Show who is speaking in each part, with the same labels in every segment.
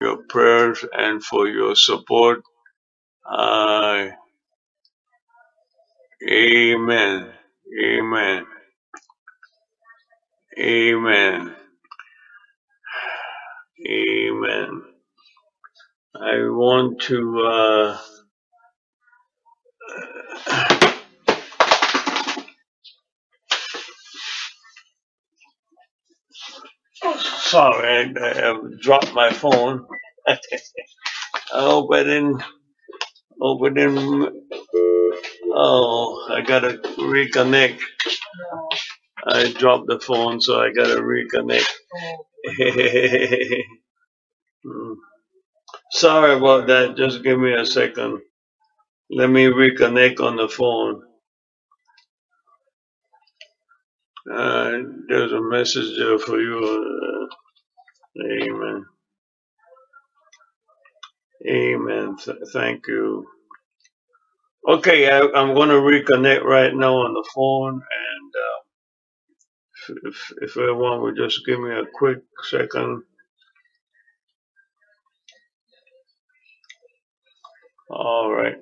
Speaker 1: your prayers and for your support. Uh, amen. Amen. Amen. Amen. I want to, uh, sorry, I, I dropped my phone. Didn't, hope I didn't, oh, I gotta reconnect. I dropped the phone, so I gotta reconnect. Hmm. Sorry about that. Just give me a second. Let me reconnect on the phone. Uh, there's a message there for you. Uh, amen. Amen. Th- thank you. Okay, I, I'm going to reconnect right now on the phone, and uh, if, if everyone would just give me a quick second. All right.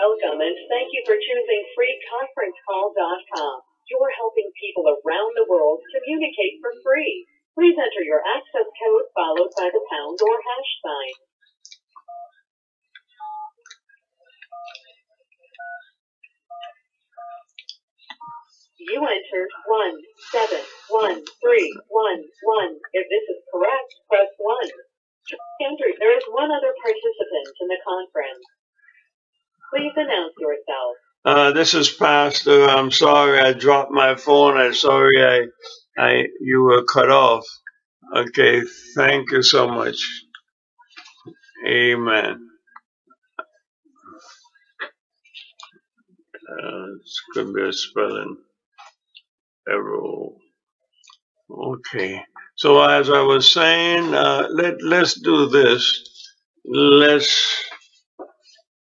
Speaker 1: Welcome and thank you for choosing freeconferencecall.com. You're helping people around the world communicate for free. Please enter your access code followed by the pound or hash sign. You entered one seven one three one one. If this is correct, press one. Enter. There is one other participant in the conference. Please announce yourself. Uh, this is Pastor. I'm sorry I dropped my phone. I'm sorry I, I, you were cut off. Okay. Thank you so much. Amen. Uh, this could be a spelling error. Okay. So as I was saying, uh, let, let's do this. Let's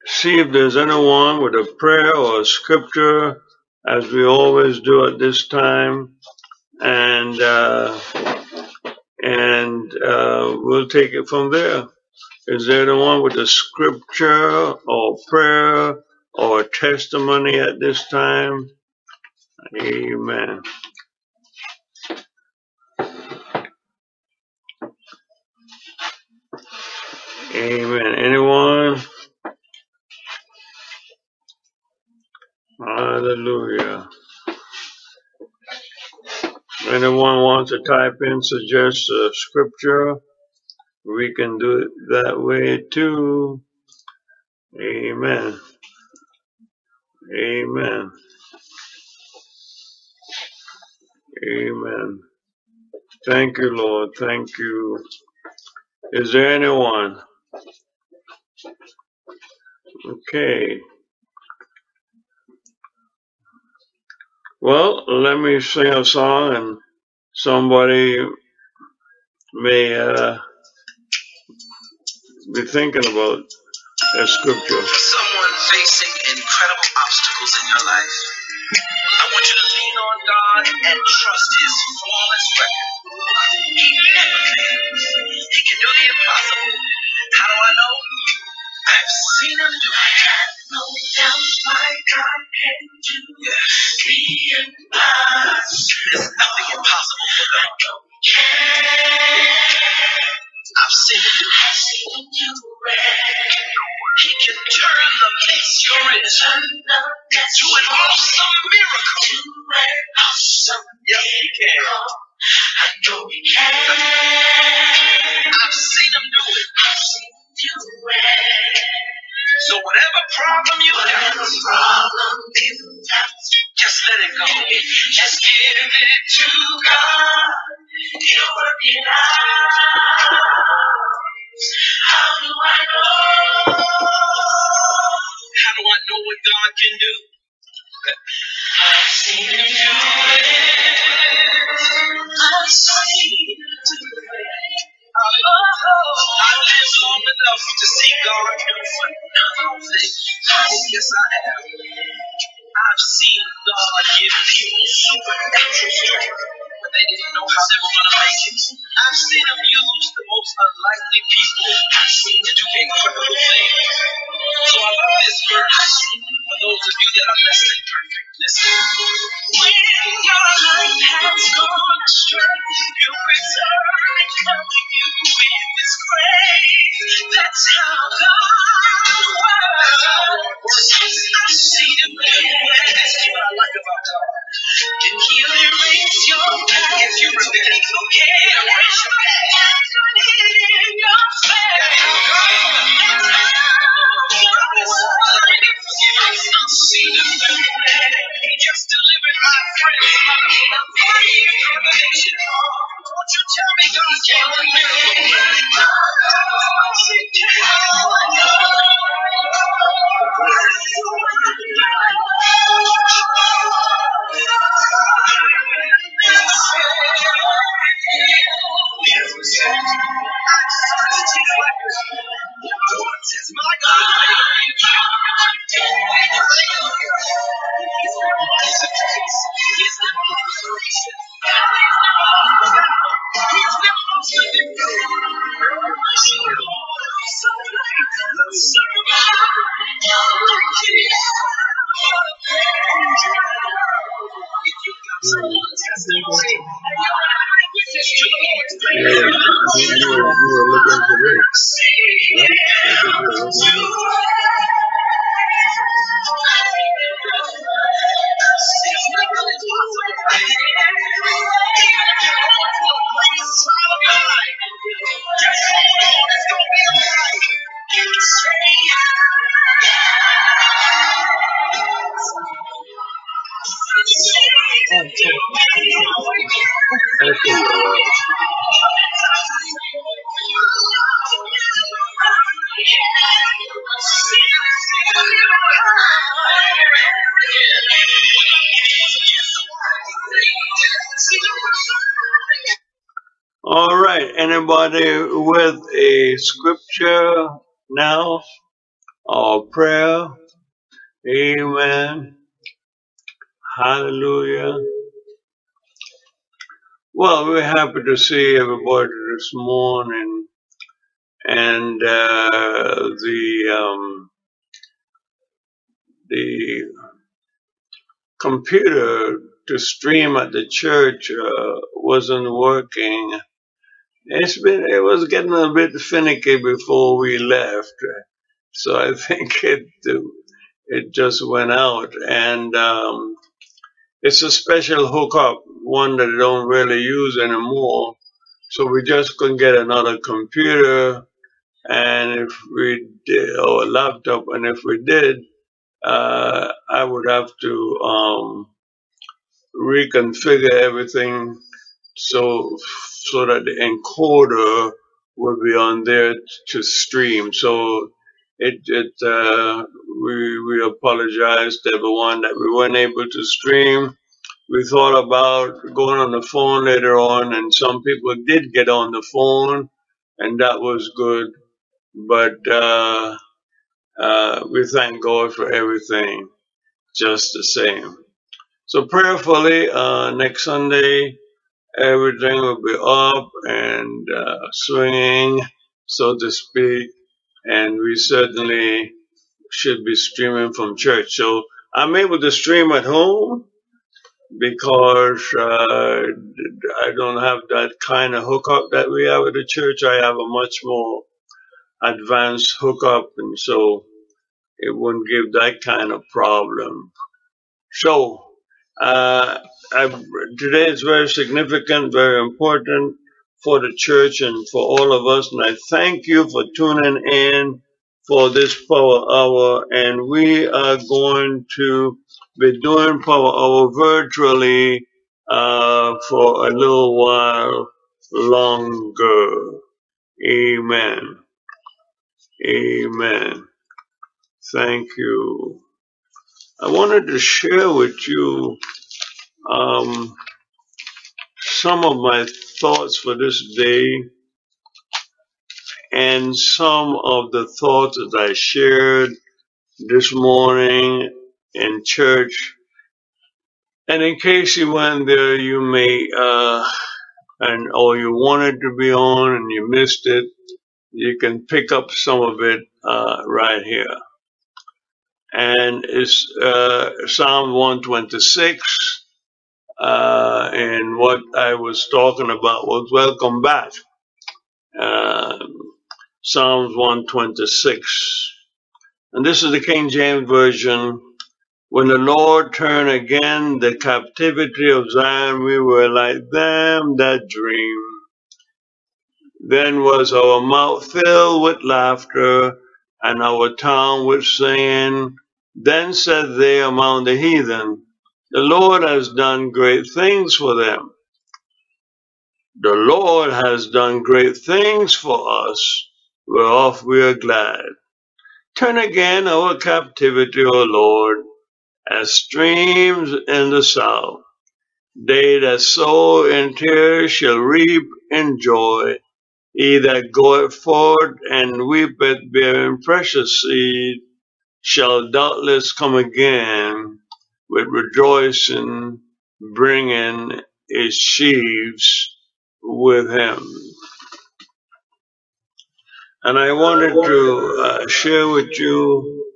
Speaker 1: see if there's anyone with a prayer or a scripture as we always do at this time. And, uh, and, uh, we'll take it from there. Is there anyone with a scripture or prayer or testimony at this time? Amen. Amen. Anyone? Hallelujah. Anyone wants to type in, suggest a scripture? We can do it that way too. Amen. Amen. Amen. Thank you, Lord. Thank you. Is there anyone? Okay. Well, let me sing a song and somebody may uh, be thinking about a scripture.
Speaker 2: Someone facing incredible obstacles in your life. I want you to lean on God and trust His flawless record. He never fails. He can do the impossible. How do I know? I've seen Him do it. No doubt my God can do the. There's nothing impossible for God. I've seen it. I've seen do. He can turn the in to an awesome miracle. Yes, he can. To do incredible things. So I love this verse for those of you that are less
Speaker 1: Anybody with a scripture now or prayer? Amen. Hallelujah. Well, we're happy to see everybody this morning, and uh, the um, the computer to stream at the church uh, wasn't working. It's been it was getting a bit finicky before we left, so I think it it just went out, and um, it's a special hookup, one that I don't really use anymore. So we just couldn't get another computer, and if we did, or a laptop, and if we did, uh, I would have to um, reconfigure everything so so that the encoder would be on there to stream. So it it uh, we we apologize to everyone that we weren't able to stream. We thought about going on the phone later on, and some people did get on the phone, and that was good. But uh, uh, we thank God for everything, just the same. So prayerfully, uh, next Sunday everything will be up and uh, swinging, so to speak, and we certainly should be streaming from church. So I'm able to stream at home because uh, I don't have that kind of hookup that we have at the church. I have a much more advanced hookup, and so it wouldn't give that kind of problem. So, uh, today is very significant, very important for the church and for all of us. And I thank you for tuning in for this Power Hour. And we are going to be doing Power Hour virtually uh, for a little while longer. Amen. Amen. Thank you. I wanted to share with you um, some of my thoughts for this day and some of the thoughts that I shared this morning in church. And in case you went there, you may, uh, and or you wanted to be on and you missed it, you can pick up some of it uh, right here. And it's uh, Psalm 126. Uh, and what I was talking about was welcome back. Um Psalms 126. And this is the King James Version. When the Lord turned again the captivity of Zion, we were like them that dream. Then was our mouth filled with laughter, and our tongue with saying, Then said they among the heathen, The Lord has done great things for them. The Lord has done great things for us, whereof we are glad. Turn again our captivity, O Lord, as streams in the south. They that sow in tears shall reap in joy. He that goeth forth and weepeth bearing precious seed shall doubtless come again with rejoicing, bringing his sheaves with him. And I wanted to uh, share with you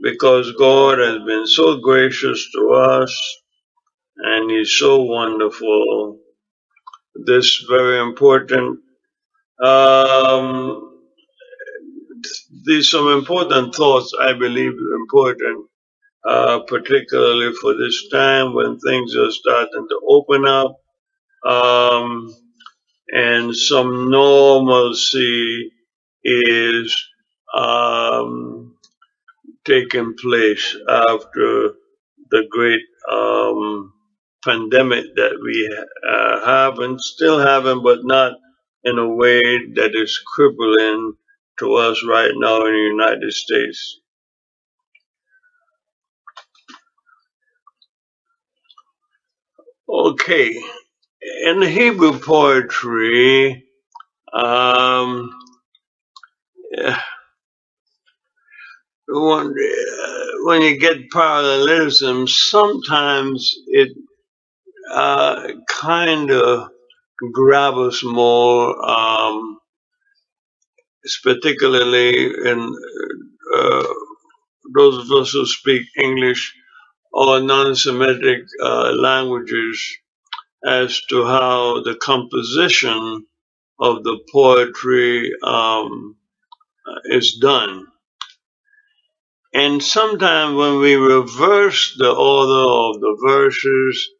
Speaker 1: because God has been so gracious to us and He's so wonderful. This very important. Um, these some important thoughts I believe are important, uh, particularly for this time when things are starting to open up, um, and some normalcy is um, taking place after the great um, pandemic that we uh, have and still having, but not in a way that is crippling to us right now in the United States. Okay, in the Hebrew poetry, um, eh, when, uh, when you get parallelism, sometimes it uh, kind of grab us more, um, particularly in uh, those of us who speak English or non-Semitic uh, languages as to how the composition of the poetry um, is done. And sometimes when we reverse the order of the verses,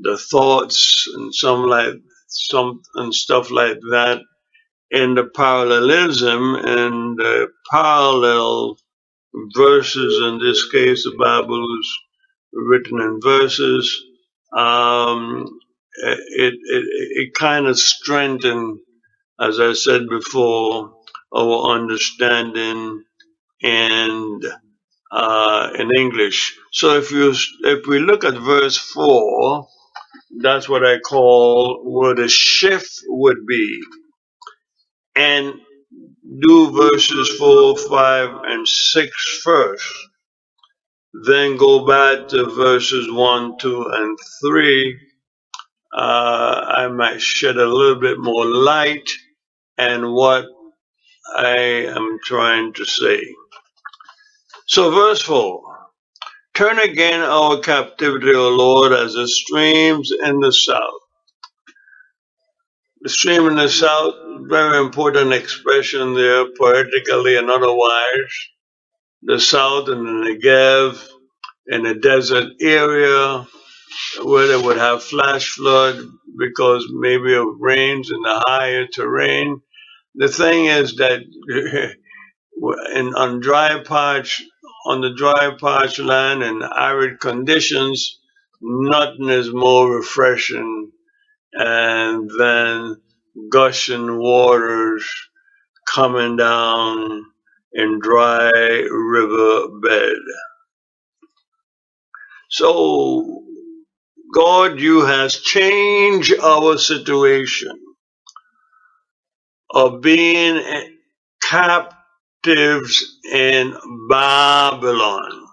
Speaker 1: the thoughts and some like some and stuff like that, and the parallelism and the parallel verses. In this case, the Bible is written in verses. Um, it it it kind of strengthened, as I said before, our understanding and uh, in English. So if you if we look at verse four, that's what I call where the shift would be, and do verses four, five, and six first. Then go back to verses one, two, and three. Uh, I might shed a little bit more light and what I am trying to say. So verse four. Turn again our captivity, O Lord, as the streams in the south. The stream in the south, very important expression there, poetically and otherwise. The south and the Negev in a desert area where they would have flash flood because maybe of rains in the higher terrain. The thing is that in on dry patch on the dry patch land and arid conditions, nothing is more refreshing and than gushing waters coming down in dry river bed. So God, you has changed our situation of being capped captives in Babylon.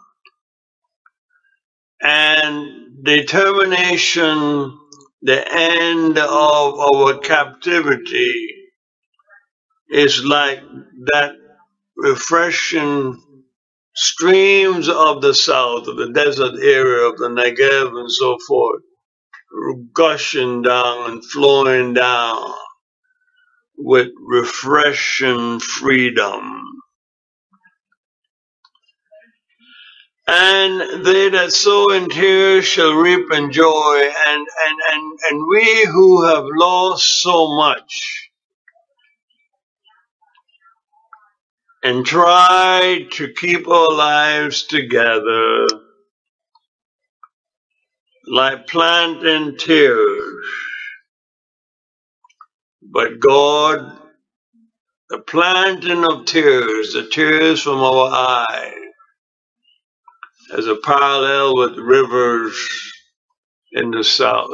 Speaker 1: And determination, the end of our captivity is like that refreshing streams of the south, of the desert area of the Negev and so forth, gushing down and flowing down with refreshing freedom. And they that sow in tears shall reap in joy, and, and, and, and we who have lost so much and tried to keep our lives together like planting tears. But God, the planting of tears, the tears from our eyes, as a parallel with rivers in the south,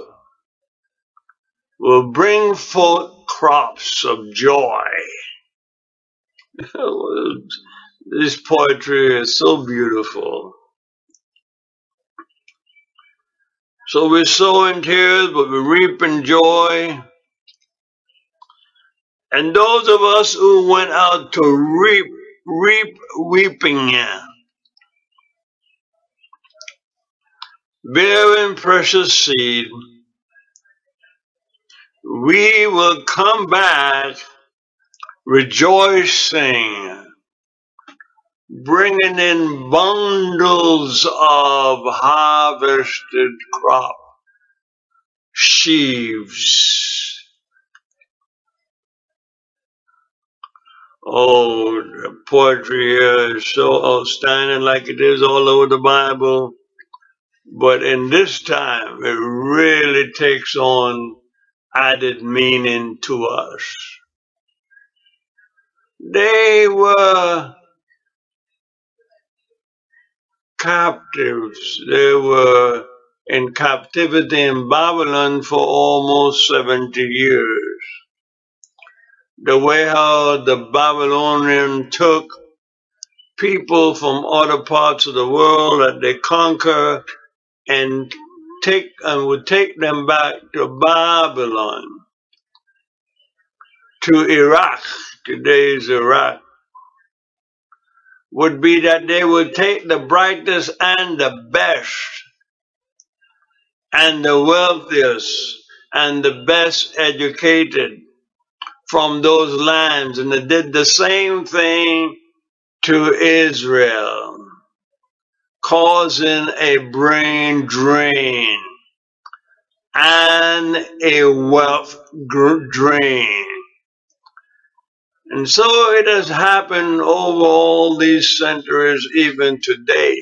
Speaker 1: will bring forth crops of joy. this poetry is so beautiful. So we sow in tears, but we reap in joy. And those of us who went out to reap, reap weeping, bearing precious seed, we will come back rejoicing, bringing in bundles of harvested crop, sheaves. Oh, the poetry here is so outstanding, like it is all over the Bible. But in this time, it really takes on added meaning to us. They were captives. They were in captivity in Babylon for almost 70 years. The way how the Babylonian took people from other parts of the world that they conquer and take and would take them back to Babylon, to Iraq, today's Iraq, would be that they would take the brightest and the best and the wealthiest and the best educated from those lands and they did the same thing to Israel, causing a brain drain and a wealth drain. And so it has happened over all these centuries, even today,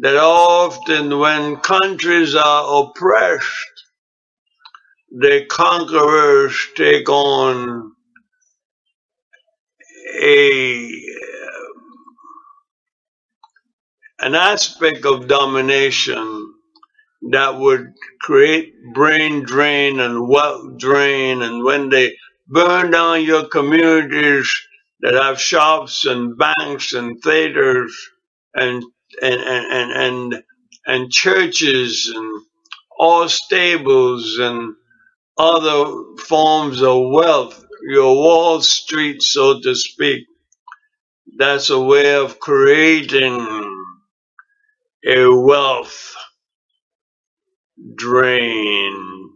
Speaker 1: that often when countries are oppressed, the conquerors take on a an aspect of domination that would create brain drain and wealth drain and when they burn down your communities that have shops and banks and theaters and and and and and, and churches and all stables and other forms of wealth, your Wall Street, so to speak. That's a way of creating a wealth drain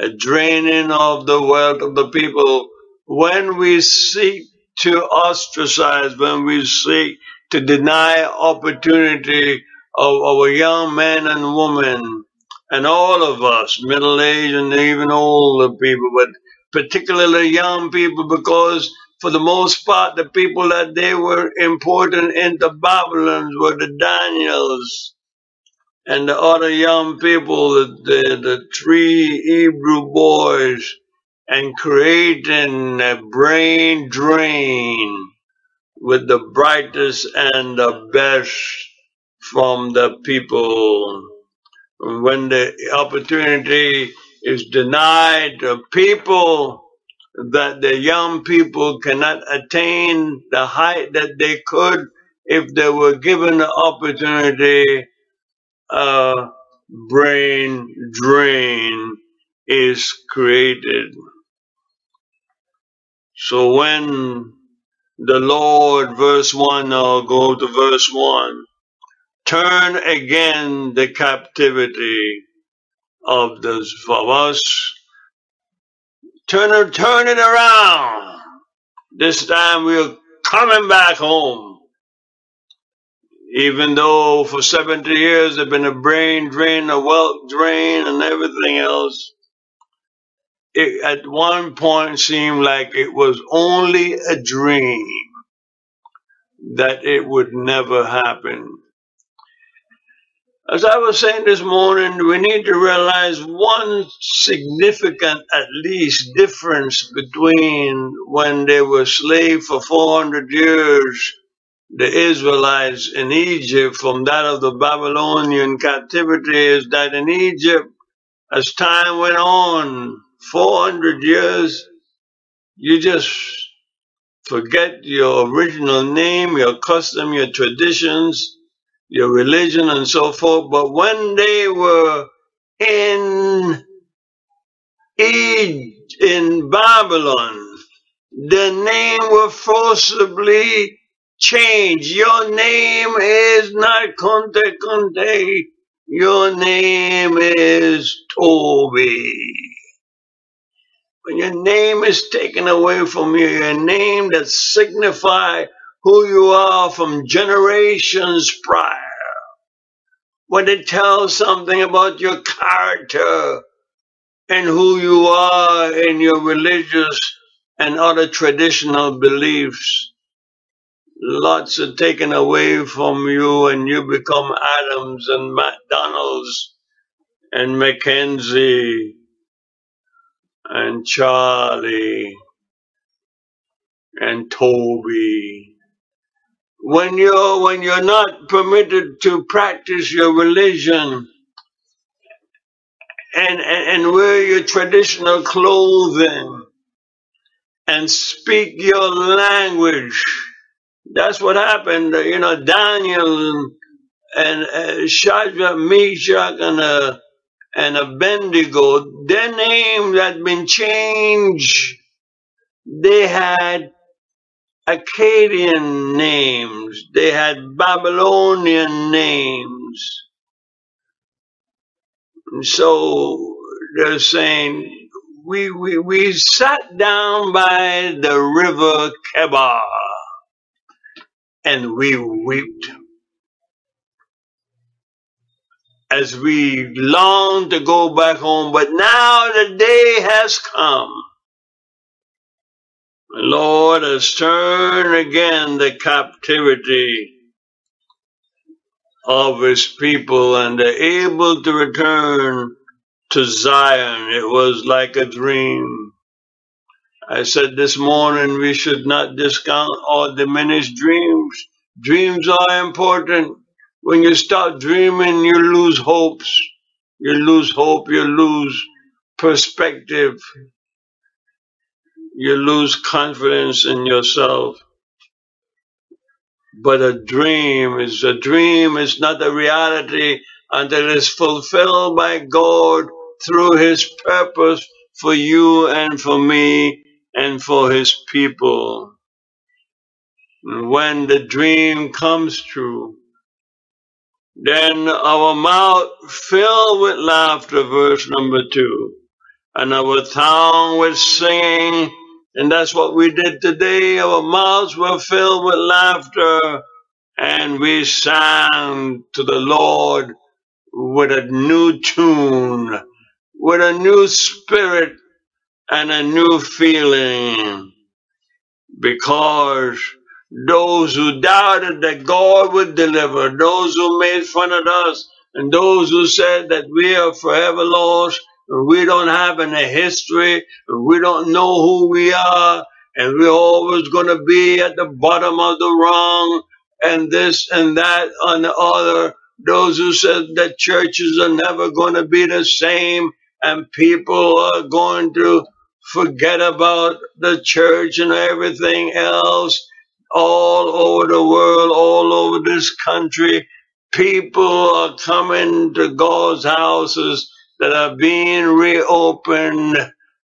Speaker 1: a draining of the wealth of the people. When we seek to ostracize, when we seek to deny opportunity of our young men and women and all of us, middle aged and even older people, but particularly young people, because for the most part, the people that they were importing into Babylon were the Daniels, and the other young people, the, the, the three Hebrew boys, and creating a brain drain with the brightest and the best from the people. When the opportunity is denied, the people that the young people cannot attain the height that they could if they were given the opportunity, A brain drain is created. So when the Lord, verse 1, I'll go to verse 1, turn again the captivity of the of turn it, turn it around. This time we're coming back home. Even though for 70 years there's been a brain drain, a wealth drain, and everything else, it at one point seemed like it was only a dream that it would never happen. As I was saying this morning, we need to realize one significant, at least, difference between when they were slaves for 400 years, the Israelites in Egypt, from that of the Babylonian captivity, is that in Egypt, as time went on, 400 years, you just forget your original name, your custom, your traditions, your religion, and so forth. But when they were in in Babylon, the name was forcibly changed. Your name is not Kunta Kinte. Your name is Toby. When your name is taken away from you, your name that signify who you are from generations prior, when it tells something about your character and who you are in your religious and other traditional beliefs, lots are taken away from you and you become Adams and McDonald's and Mackenzie and Charlie and Toby when you're when you're not permitted to practice your religion and, and, and wear your traditional clothing and speak your language. That's what happened. You know, Daniel and uh, Shadrach, Meshach, and uh, and Abednego, their names had been changed. They had Akkadian names. They had Babylonian names. And so they're saying, we, we, we sat down by the river Chebar and we wept as we longed to go back home. But now the day has come. Lord has turned again the captivity of his people and they're able to return to Zion. It was like a dream. I said this morning we should not discount or diminish dreams. Dreams are important. When you stop dreaming, you lose hopes. You lose hope, you lose perspective, you lose confidence in yourself. But a dream is a dream is not a reality until it's fulfilled by God through His purpose for you and for me and for His people. And when the dream comes true, then our mouth filled with laughter, verse number two, and our tongue with singing, and that's what we did today. Our mouths were filled with laughter and we sang to the Lord with a new tune, with a new spirit and a new feeling because those who doubted that God would deliver, those who made fun of us, and those who said that we are forever lost, we don't have any history, we don't know who we are, and we're always going to be at the bottom of the rung, and this and that and the other. Those who said that churches are never going to be the same, and people are going to forget about the church and everything else all over the world, all over this country. People are coming to God's houses that are being reopened.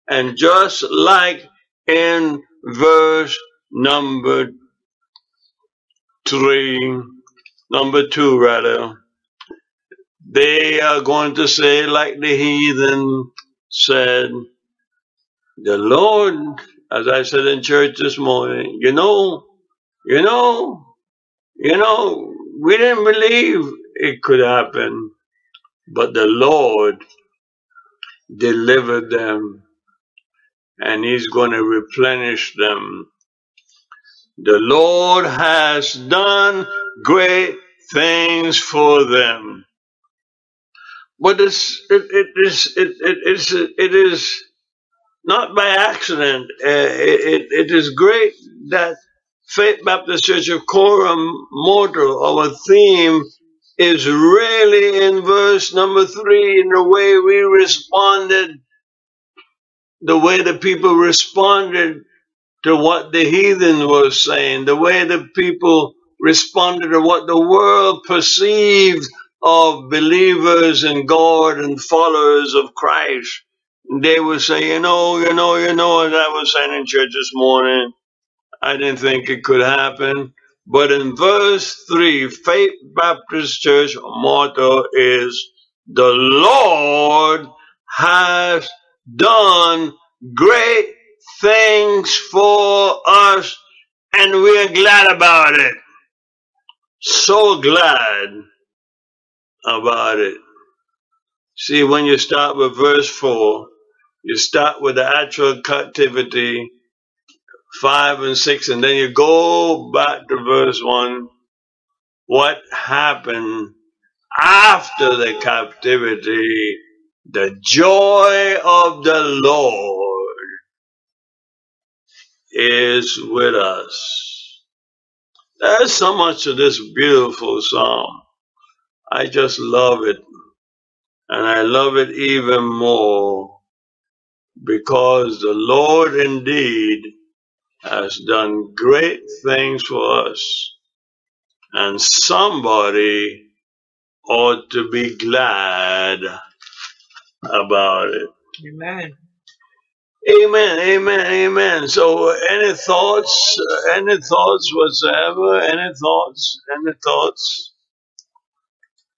Speaker 1: And just like in verse number three, number two rather, they are going to say like the heathen said, the Lord, as I said in church this morning, you know, you know, you know, we didn't believe it could happen, but the Lord delivered them and He's going to replenish them. The Lord has done great things for them. But it's, it, it is, it, it, it's, it is not by accident. Uh, it, it, it is great that Faith Baptist Church of Coram motto, our theme is really in verse number three in the way we responded, the way the people responded to what the heathen was saying, the way the people responded to what the world perceived of believers in God and followers of Christ. They would say, you know, you know, you know, as I was saying in church this morning, I didn't think it could happen. But in verse 3, Faith Baptist Church motto is, the Lord has done great things for us and we're glad about it. So glad about it. See, when you start with verse 4, you start with the actual captivity, 5 and 6, and then you go back to verse 1. What happened after the captivity? The joy of the Lord is with us. There's so much to this beautiful psalm. I just love it. And I love it even more because the Lord indeed has done great things for us. And somebody ought to be glad about it. Amen, amen, amen. amen. So, any thoughts? Any thoughts whatsoever? Any thoughts? Any thoughts?